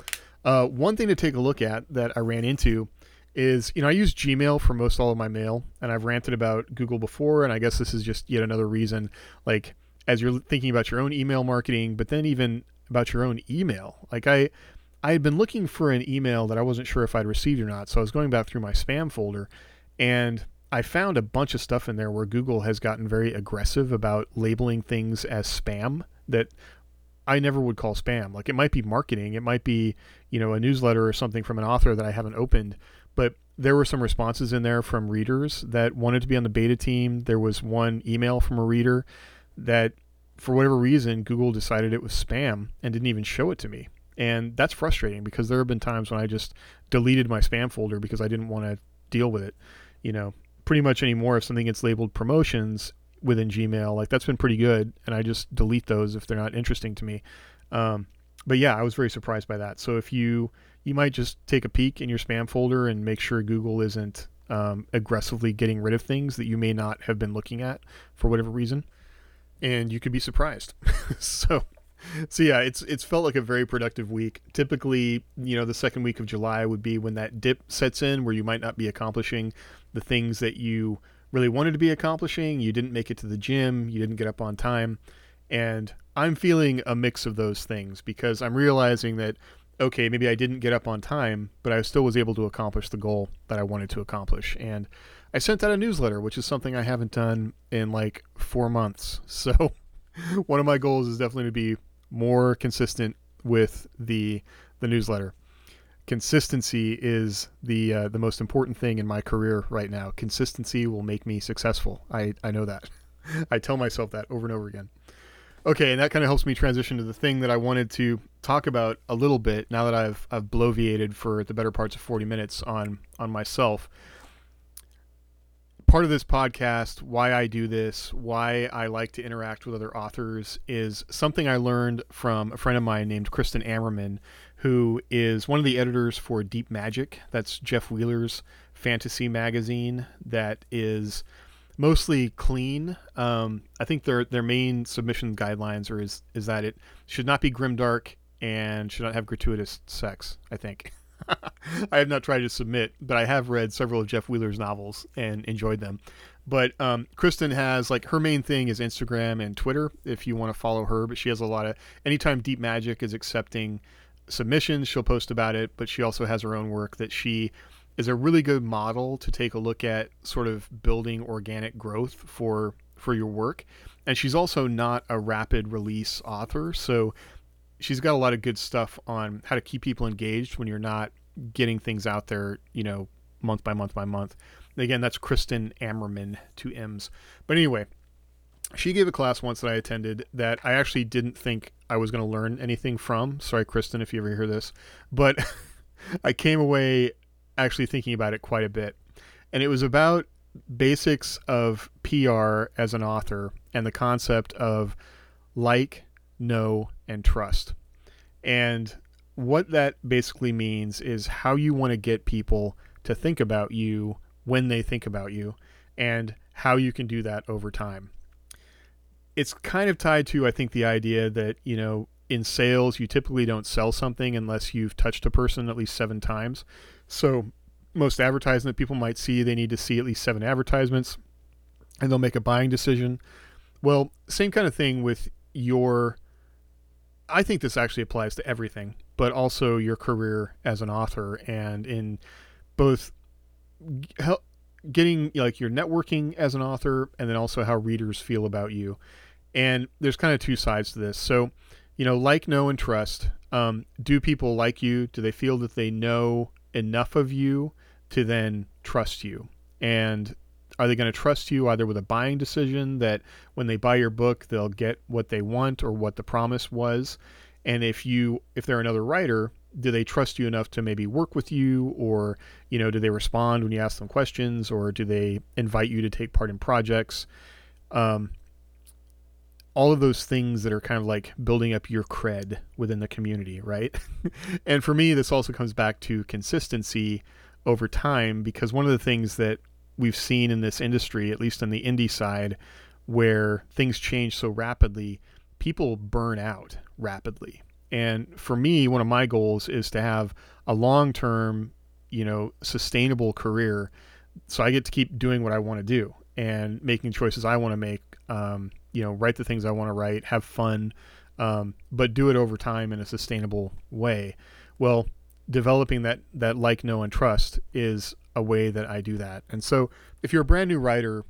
Uh, one thing to take a look at that I ran into is, you know, I use Gmail for most all of my mail, and I've ranted about Google before, and I guess this is just yet another reason, like as you're thinking about your own email marketing, but then even about your own email. Like I, I had been looking for an email that I wasn't sure if I'd received or not, so I was going back through my spam folder, and I found a bunch of stuff in there where Google has gotten very aggressive about labeling things as spam that I never would call spam. Like it might be marketing, it might be, you know, a newsletter or something from an author that I haven't opened, but there were some responses in there from readers that wanted to be on the beta team. There was one email from a reader that for whatever reason Google decided it was spam and didn't even show it to me. And that's frustrating because there have been times when I just deleted my spam folder because I didn't want to deal with it. You know, pretty much anymore if something gets labeled promotions within Gmail, like that's been pretty good, and I just delete those if they're not interesting to me. Um, but yeah, I was very surprised by that. So if you you might just take a peek in your spam folder and make sure Google isn't um, aggressively getting rid of things that you may not have been looking at for whatever reason, and you could be surprised. so so yeah, it's it's felt like a very productive week. Typically, you know, the second week of July would be when that dip sets in where you might not be accomplishing the things that you really wanted to be accomplishing. You didn't make it to the gym, you didn't get up on time. And I'm feeling a mix of those things because I'm realizing that okay, maybe I didn't get up on time, but I still was able to accomplish the goal that I wanted to accomplish. And I sent out a newsletter, which is something I haven't done in like 4 months. So one of my goals is definitely to be more consistent with the the newsletter. Consistency is the uh, the most important thing in my career right now. Consistency will make me successful. I, I know that. I tell myself that over and over again. Okay, and that kind of helps me transition to the thing that I wanted to talk about a little bit now that I've I've bloviated for the better parts of 40 minutes on on myself part of this podcast, why I do this, why I like to interact with other authors, is something I learned from a friend of mine named Kristen Ammerman, who is one of the editors for Deep Magic. That's Jeff Wheeler's fantasy magazine that is mostly clean. Um, I think their their main submission guidelines are is is that it should not be grimdark and should not have gratuitous sex. I think. I have not tried to submit, but I have read several of Jeff Wheeler's novels and enjoyed them. But um, Kristen has like her main thing is Instagram and Twitter. If you want to follow her, but she has a lot of anytime Deep Magic is accepting submissions, she'll post about it. But she also has her own work that she is a really good model to take a look at, sort of building organic growth for for your work. And she's also not a rapid release author, so she's got a lot of good stuff on how to keep people engaged when you're not getting things out there, you know, month by month by month. again, that's Kristen Ammerman, two M's. But anyway, she gave a class once that I attended that I actually didn't think I was going to learn anything from. Sorry, Kristen, if you ever hear this. But I came away actually thinking about it quite a bit. And it was about basics of PR as an author and the concept of like, know, and trust. And what that basically means is how you want to get people to think about you when they think about you and how you can do that over time. It's kind of tied to, I think, the idea that, you know, in sales, you typically don't sell something unless you've touched a person at least seven times. So, most advertising that people might see, they need to see at least seven advertisements and they'll make a buying decision. Well, same kind of thing with your I think this actually applies to everything, but also your career as an author and in both help getting like your networking as an author and then also how readers feel about you. And there's kind of two sides to this. So, you know, like, know, and trust. Um, do people like you? Do they feel that they know enough of you to then trust you? And are they going to trust you either with a buying decision that when they buy your book they'll get what they want or what the promise was? And if you if they're another writer, do they trust you enough to maybe work with you? Or you know do they respond when you ask them questions? Or do they invite you to take part in projects? Um, all of those things that are kind of like building up your cred within the community right? And for me this also comes back to consistency over time because one of the things that we've seen in this industry, at least on the indie side, where things change so rapidly, people burn out rapidly. And for me, one of my goals is to have a long term, you know, sustainable career. So I get to keep doing what I want to do and making choices I want to make. Um, you know, write the things I want to write, have fun, um, but do it over time in a sustainable way. Well, developing that that like, know, and trust is a way that I do that. And so, if you're a brand new writer,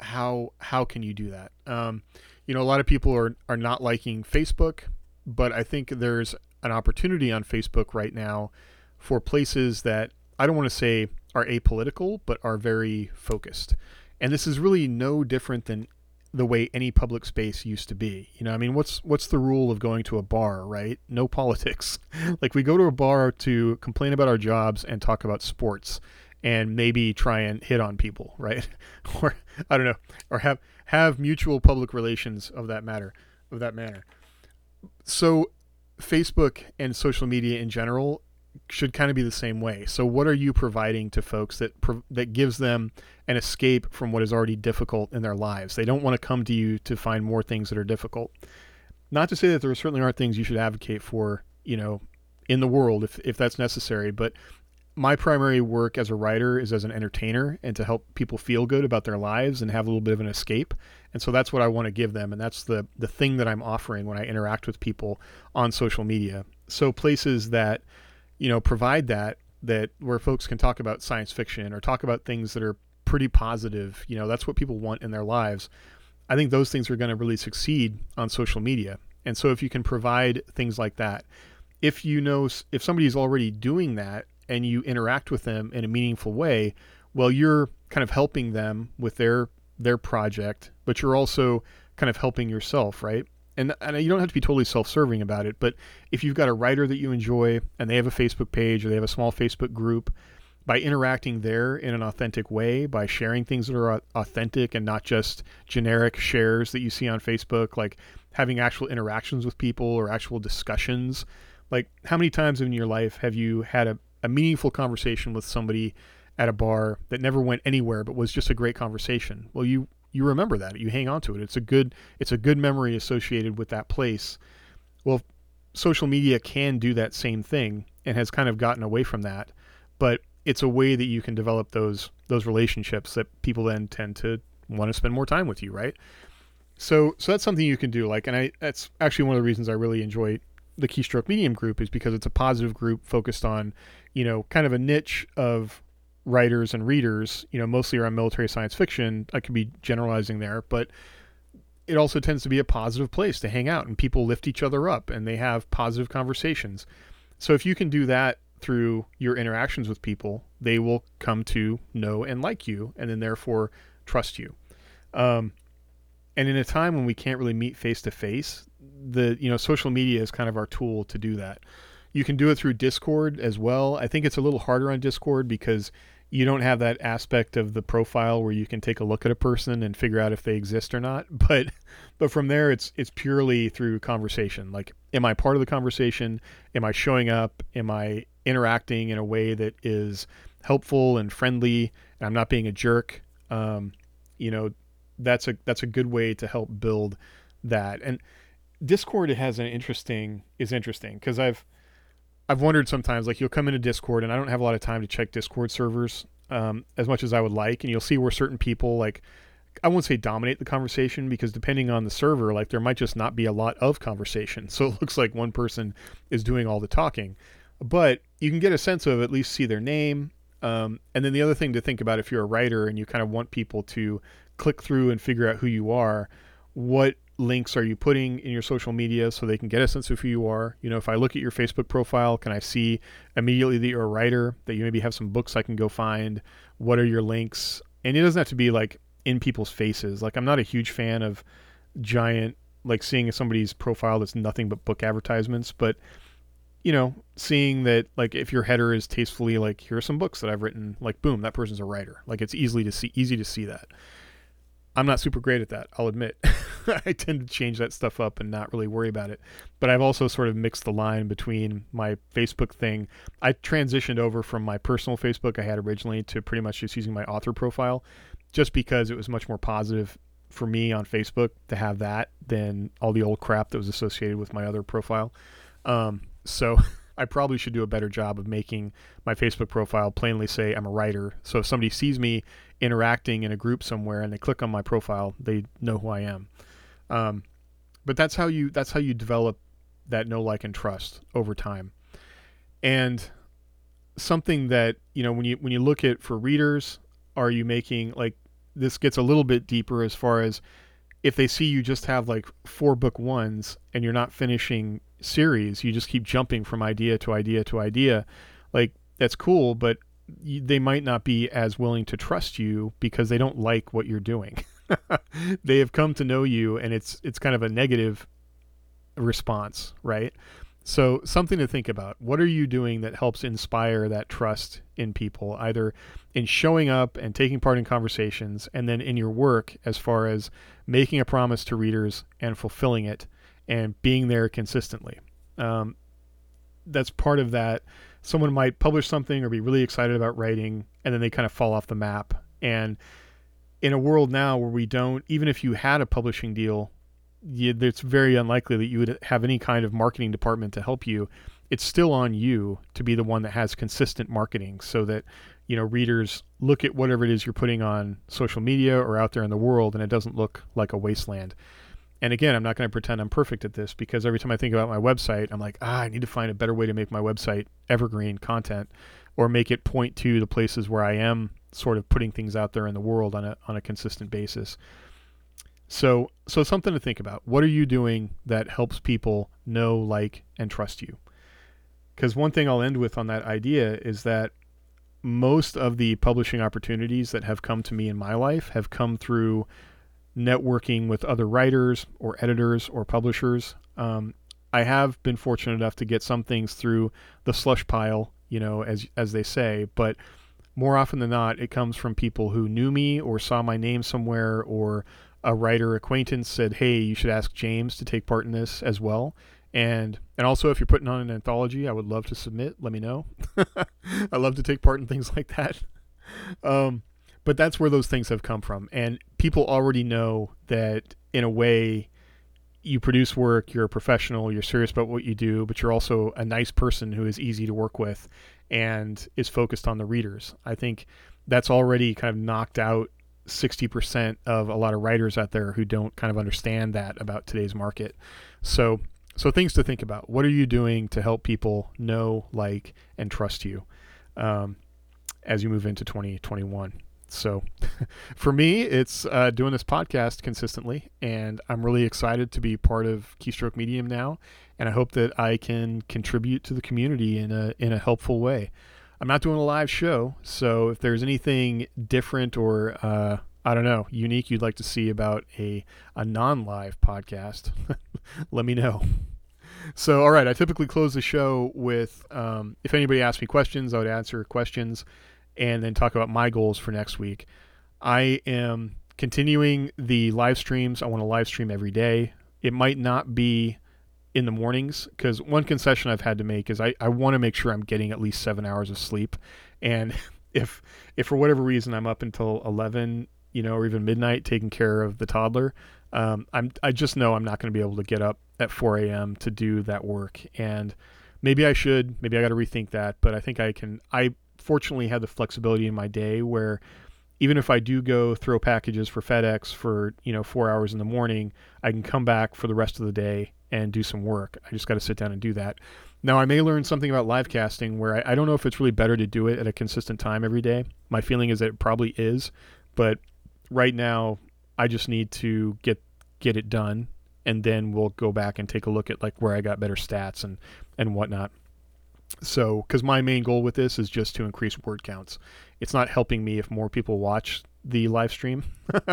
how how can you do that? Um, you know, a lot of people are are not liking Facebook, but I think there's an opportunity on Facebook right now for places that I don't want to say are apolitical, but are very focused. And this is really no different than the way any public space used to be. You know, I mean, what's what's the rule of going to a bar, right? No politics. like we go to a bar to complain about our jobs and talk about sports and maybe try and hit on people, right? or I don't know, or have have mutual public relations of that matter, of that manner. So Facebook and social media in general should kind of be the same way. So what are you providing to folks that that gives them an escape from what is already difficult in their lives? They don't want to come to you to find more things that are difficult. Not to say that there certainly aren't things you should advocate for, you know, in the world if if that's necessary, but my primary work as a writer is as an entertainer and to help people feel good about their lives and have a little bit of an escape. And so that's what I want to give them and that's the the thing that I'm offering when I interact with people on social media. So places that you know, provide that that where folks can talk about science fiction or talk about things that are pretty positive. You know, that's what people want in their lives. I think those things are going to really succeed on social media. And so if you can provide things like that, if you know if somebody's already doing that and you interact with them in a meaningful way, well you're kind of helping them with their their project, but you're also kind of helping yourself, right? and, and you don't have to be totally self-serving about it but if you've got a writer that you enjoy and they have a facebook page or they have a small facebook group by interacting there in an authentic way by sharing things that are authentic and not just generic shares that you see on facebook like having actual interactions with people or actual discussions like how many times in your life have you had a, a meaningful conversation with somebody at a bar that never went anywhere but was just a great conversation. Well you you remember that. You hang on to it. It's a good it's a good memory associated with that place. Well social media can do that same thing and has kind of gotten away from that but it's a way that you can develop those those relationships that people then tend to want to spend more time with you right? So so that's something you can do like and i that's actually one of the reasons i really enjoy the keystroke medium group is because it's a positive group focused on you know kind of a niche of writers and readers, you know, mostly around military science fiction. I could be generalizing there, but it also tends to be a positive place to hang out and people lift each other up and they have positive conversations. So if you can do that through your interactions with people, they will come to know and like you and then therefore trust you. Um, and in a time when we can't really meet face to face, the you know social media is kind of our tool to do that. You can do it through Discord as well. I think it's a little harder on Discord because you don't have that aspect of the profile where you can take a look at a person and figure out if they exist or not. But but from there it's it's purely through conversation. Like am i part of the conversation? Am i showing up? Am i interacting in a way that is helpful and friendly and i'm not being a jerk? Um, you know that's a that's a good way to help build that. And discord has an interesting is interesting because i've I've wondered sometimes, like you'll come into Discord, and I don't have a lot of time to check Discord servers um, as much as I would like, and you'll see where certain people like I won't say dominate the conversation because depending on the server, like there might just not be a lot of conversation. So it looks like one person is doing all the talking, but you can get a sense of at least see their name. Um, and then the other thing to think about if you're a writer and you kind of want people to click through and figure out who you are, what links are you putting in your social media so they can get a sense of who you are? You know, if I look at your Facebook profile, can I see immediately that you're a writer, that you maybe have some books I can go find? What are your links? And it doesn't have to be like in people's faces. Like, I'm not a huge fan of giant, like seeing somebody's profile that's nothing but book advertisements, but you know, seeing that like if your header is tastefully like, here are some books that I've written, like boom, that person's a writer. Like it's easily to see easy to see that. I'm not super great at that, I'll admit. I tend to change that stuff up and not really worry about it. But I've also sort of mixed the line between my Facebook thing. I transitioned over from my personal Facebook I had originally to pretty much just using my author profile just because it was much more positive for me on Facebook to have that than all the old crap that was associated with my other profile. Um, so I probably should do a better job of making my Facebook profile plainly say I'm a writer. So if somebody sees me interacting in a group somewhere and they click on my profile, they know who I am. Um, but that's how you that's how you develop that know like and trust over time. And something that you know when you when you look at for readers, are you making like this gets a little bit deeper as far as if they see you just have like four book ones and you're not finishing series, you just keep jumping from idea to idea to idea. Like that's cool, but they might not be as willing to trust you because they don't like what you're doing. they have come to know you and it's it's kind of a negative response, right? So something to think about. What are you doing that helps inspire that trust in people, either in showing up and taking part in conversations and then in your work as far as making a promise to readers and fulfilling it and being there consistently. Um, that's part of that. Someone might publish something or be really excited about writing and then they kind of fall off the map. And in a world now where we don't, even if you had a publishing deal, you, it's very unlikely that you would have any kind of marketing department to help you. It's still on you to be the one that has consistent marketing so that you know readers look at whatever it is you're putting on social media or out there in the world and it doesn't look like a wasteland. And again, I'm not going to pretend I'm perfect at this because every time I think about my website, I'm like, ah, I need to find a better way to make my website evergreen content or make it point to the places where I am sort of putting things out there in the world on a on a consistent basis. So so something to think about. What are you doing that helps people know, like, and trust you? Because one thing I'll end with on that idea is that most of the publishing opportunities that have come to me in my life have come through networking with other writers or editors or publishers. Um, I have been fortunate enough to get some things through the slush pile, you know, as as they say, but more often than not, it comes from people who knew me or saw my name somewhere, or a writer acquaintance said, "Hey, you should ask James to take part in this as well." And and also, if you're putting on an anthology, I would love to submit. Let me know. I love to take part in things like that. Um, but that's where those things have come from, and people already know that in a way you produce work, you're a professional, you're serious about what you do, but you're also a nice person who is easy to work with and is focused on the readers. I think that's already kind of knocked out 60% of a lot of writers out there who don't kind of understand that about today's market. So, so things to think about. What are you doing to help people know, like, and trust you um, as you move into 2021? So, for me, it's uh, doing this podcast consistently, and I'm really excited to be part of Keystroke Medium now and I hope that I can contribute to the community in a in a helpful way. I'm not doing a live show, so if there's anything different or uh, I don't know unique you'd like to see about a a non-live podcast, let me know. So, all right, I typically close the show with um, if anybody asks me questions, I would answer questions and then talk about my goals for next week. I am continuing the live streams. I want to live stream every day. It might not be in the mornings because one concession I've had to make is I, I want to make sure I'm getting at least seven hours of sleep. And if if for whatever reason I'm up until eleven, you know, or even midnight taking care of the toddler, um, I'm I just know I'm not going to be able to get up at 4 a.m. to do that work. And maybe I should, maybe I got to rethink that. But I think I can. I fortunately have the flexibility in my day where even if I do go throw packages for FedEx for you know four hours in the morning, I can come back for the rest of the day and do some work. I just got to sit down and do that. Now, I may learn something about live casting where I, I, don't know if it's really better to do it at a consistent time every day. My feeling is that it probably is, but right now I just need to get get it done, and then we'll go back and take a look at like where I got better stats and and whatnot. So, because my main goal with this is just to increase word counts. It's not helping me if more people watch the live stream.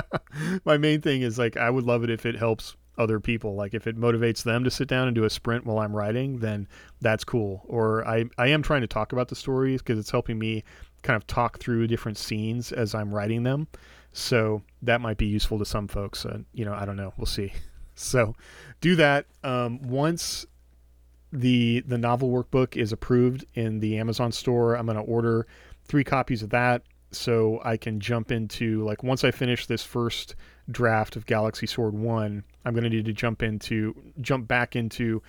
my main thing is like I would love it if it helps other people. Like if it motivates them to sit down and do a sprint while I'm writing, then that's cool. Or I, I am trying to talk about the stories because it's helping me kind of talk through different scenes as I'm writing them. So that might be useful to some folks. Uh, you know, I don't know. We'll see. So do that. Um, once the the novel workbook is approved in the Amazon store, I'm going to order three copies of that so I can jump into like once I finish this first draft of Galaxy Sword One, I'm going to need to jump into jump back into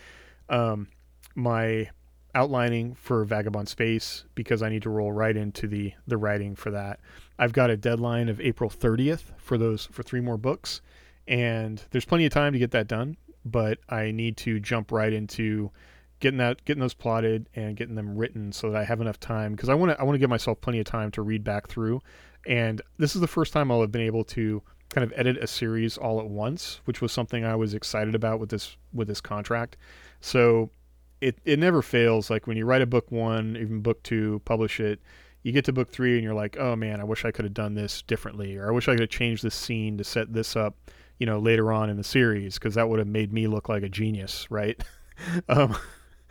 um, my outlining for Vagabond Space because I need to roll right into the the writing for that. I've got a deadline of April 30th for those for three more books, and there's plenty of time to get that done. But I need to jump right into getting that getting those plotted and getting them written so that I have enough time because I want to I want to give myself plenty of time to read back through. And this is the first time I'll have been able to kind of edit a series all at once, which was something I was excited about with this with this contract. So it it never fails. Like when you write a book one, even book two, publish it, you get to book three and you're like, oh man, I wish I could have done this differently, or I wish I could have changed this scene to set this up, you know, later on in the series because that would have made me look like a genius, right? um,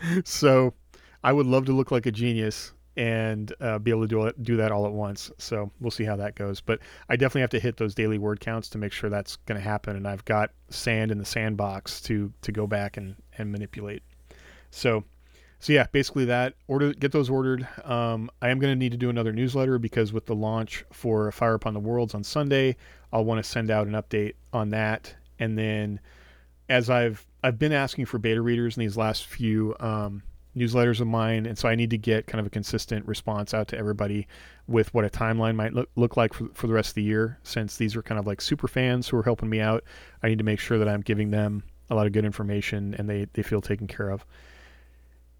so I would love to look like a genius and uh, be able to do do that all at once. So we'll see how that goes. But I definitely have to hit those daily word counts to make sure that's going to happen. And I've got sand in the sandbox to to go back and and manipulate. So. So yeah, basically that order get those ordered. Um, I am going to need to do another newsletter because with the launch for Fire Upon the Worlds on Sunday, I'll want to send out an update on that. And then, as I've I've been asking for beta readers in these last few um, newsletters of mine, and so I need to get kind of a consistent response out to everybody with what a timeline might look, look like for, for the rest of the year. Since these are kind of like super fans who are helping me out, I need to make sure that I'm giving them a lot of good information and they, they feel taken care of.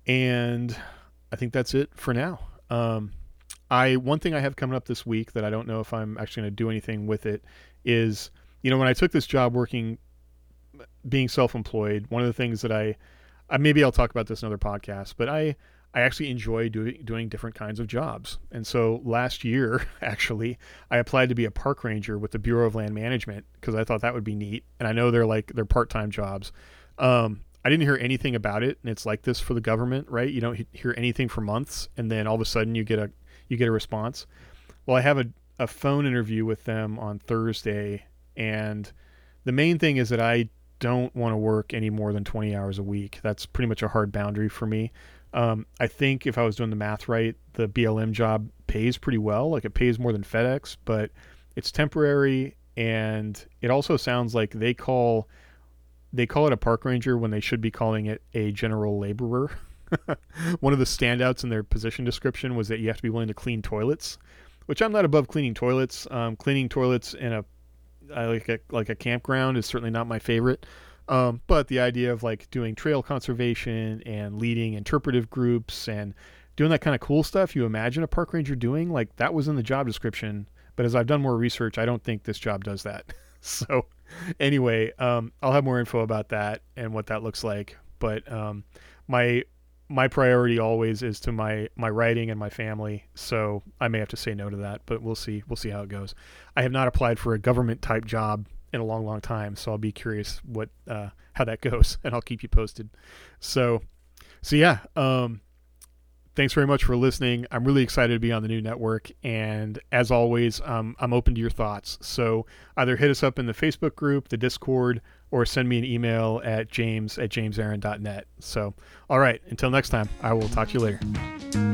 And I think that's it for now. Um, I one thing I have coming up this week that I don't know if I'm actually going to do anything with it is, you know, when I took this job working, being self-employed, one of the things that I uh, maybe I'll talk about this in other podcasts, but I I actually enjoy doing doing different kinds of jobs. And so last year, actually, I applied to be a park ranger with the Bureau of Land Management because I thought that would be neat. And I know they're like they're part time jobs. Um, I didn't hear anything about it, and it's like this for the government, right? You don't hear anything for months, and then all of a sudden you get a you get a response. Well, I have a a phone interview with them on Thursday, and the main thing is that I don't want to work any more than 20 hours a week. That's pretty much a hard boundary for me. Um, I think if I was doing the math right, the BLM job pays pretty well. Like it pays more than FedEx, but it's temporary, and it also sounds like they call they call it a park ranger when they should be calling it a general laborer. One of the standouts in their position description was that you have to be willing to clean toilets, which I'm not above cleaning toilets. Um, cleaning toilets in a I like a like a campground is certainly not my favorite. Um, but the idea of like doing trail conservation and leading interpretive groups and doing that kind of cool stuff you imagine a park ranger doing, like that was in the job description. But as I've done more research, I don't think this job does that. so anyway, um, I'll have more info about that and what that looks like. But um, my my priority always is to my my writing and my family. So i may have to say no to that but we'll see we'll see how it goes. I have not applied for a government type job in a long long time so i'll be curious what uh, how that goes and i'll keep you posted. So so yeah um thanks very much for listening. I'm really excited to be on the new network and as always um, i'm open to your thoughts. So either hit us up in the facebook group the discord or send me an email at james at jamesaaron.net. So, all right, until next time, I will talk to you later.